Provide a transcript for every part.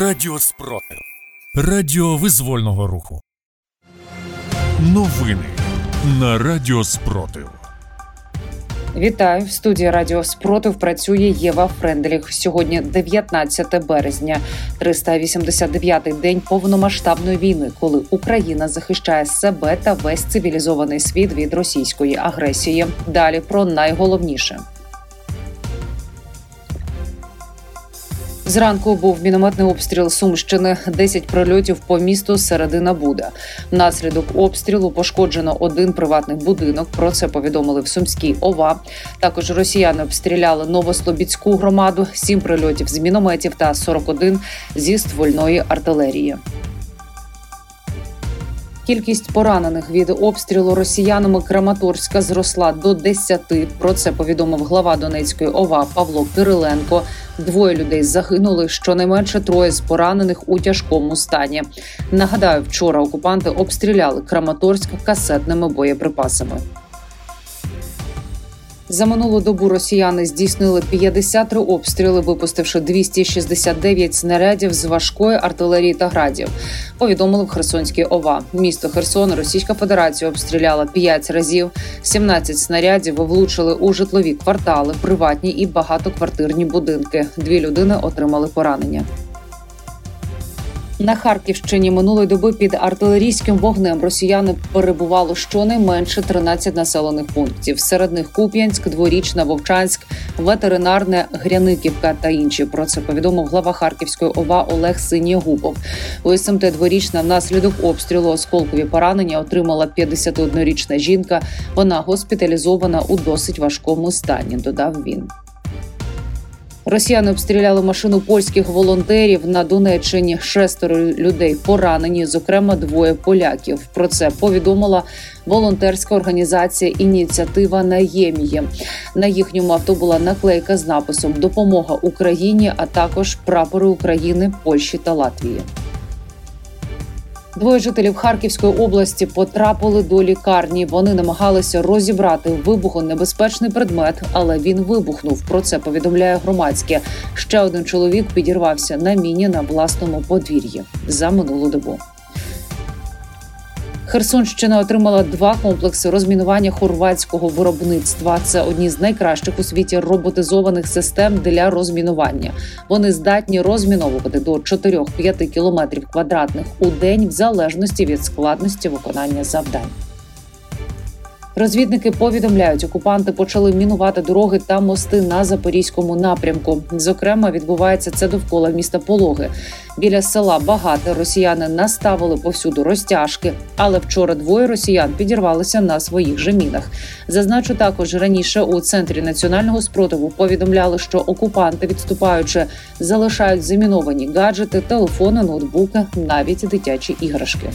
Радіо Спротив. Радіо визвольного руху. Новини на Радіо Спротив. Вітаю в студії Радіо Спротив. Працює Єва Френделіх. Сьогодні 19 березня, 389-й день повномасштабної війни, коли Україна захищає себе та весь цивілізований світ від російської агресії. Далі про найголовніше. Зранку був мінометний обстріл Сумщини. 10 прильотів по місту середина Буда. Внаслідок обстрілу пошкоджено один приватний будинок. Про це повідомили в Сумській ОВА. Також росіяни обстріляли Новослобідську громаду, 7 прильотів з мінометів та 41 зі ствольної артилерії. Кількість поранених від обстрілу росіянами Краматорська зросла до 10. Про це повідомив глава Донецької ОВА Павло Кириленко. Двоє людей загинули. Щонайменше троє з поранених у тяжкому стані. Нагадаю, вчора окупанти обстріляли Краматорськ касетними боєприпасами. За минулу добу росіяни здійснили 53 обстріли, випустивши 269 снарядів з важкої артилерії та градів. Повідомили в Херсонській ОВА. Місто Херсон Російська Федерація обстріляла 5 разів. 17 снарядів влучили у житлові квартали, приватні і багатоквартирні будинки. Дві людини отримали поранення. На Харківщині минулої доби під артилерійським вогнем росіяни перебувало щонайменше 13 населених пунктів. Серед них Куп'янськ, Дворічна, Вовчанськ, ветеринарне, Гряниківка та інші. Про це повідомив глава Харківської ОВА Олег Синєгубов. У СМТ Дворічна внаслідок обстрілу осколкові поранення отримала 51-річна жінка. Вона госпіталізована у досить важкому стані. Додав він. Росіяни обстріляли машину польських волонтерів на Донеччині. Шестеро людей поранені, зокрема двоє поляків. Про це повідомила волонтерська організація Ініціатива Наєм'є. На їхньому авто була наклейка з написом Допомога Україні, а також прапори України, Польщі та Латвії. Двоє жителів Харківської області потрапили до лікарні. Вони намагалися розібрати вибухонебезпечний предмет, але він вибухнув. Про це повідомляє громадське. Ще один чоловік підірвався на міні на власному подвір'ї за минулу добу. Херсонщина отримала два комплекси розмінування хорватського виробництва. Це одні з найкращих у світі роботизованих систем для розмінування. Вони здатні розміновувати до 4-5 кілометрів квадратних у день, в залежності від складності виконання завдань. Розвідники повідомляють, окупанти почали мінувати дороги та мости на запорізькому напрямку. Зокрема, відбувається це довкола міста Пологи. Біля села Багате росіяни наставили повсюду розтяжки, але вчора двоє росіян підірвалися на своїх же мінах. Зазначу також раніше у центрі національного спротиву повідомляли, що окупанти, відступаючи, залишають заміновані гаджети, телефони, ноутбуки, навіть дитячі іграшки.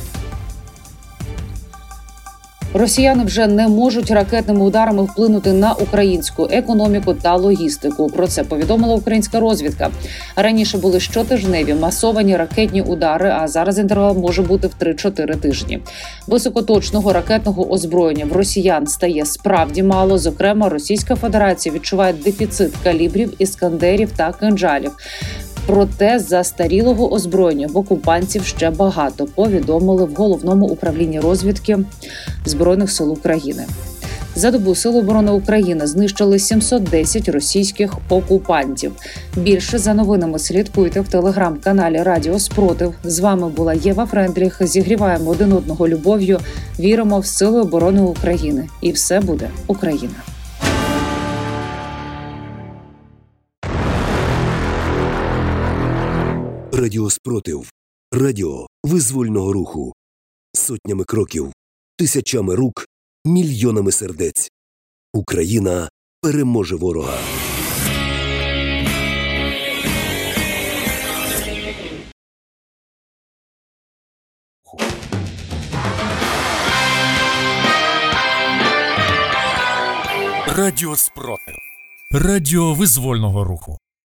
Росіяни вже не можуть ракетними ударами вплинути на українську економіку та логістику. Про це повідомила українська розвідка. Раніше були щотижневі масовані ракетні удари. А зараз інтервал може бути в 3-4 тижні. Високоточного ракетного озброєння в росіян стає справді мало. Зокрема, Російська Федерація відчуває дефіцит калібрів, іскандерів та кинджалів. Проте застарілого озброєння в окупантів ще багато. Повідомили в головному управлінні розвідки збройних сил України. За добу Сил оборони України знищили 710 російських окупантів. Більше за новинами слідкуйте в телеграм-каналі Радіо Спротив. З вами була Єва Френдріх. Зігріваємо один одного любов'ю. Віримо в сили оборони України, і все буде Україна. Радіо Спротив. Радіо визвольного руху. Сотнями кроків, тисячами рук, мільйонами сердець. Україна переможе ворога. Радіо Спротив. Радіо визвольного руху.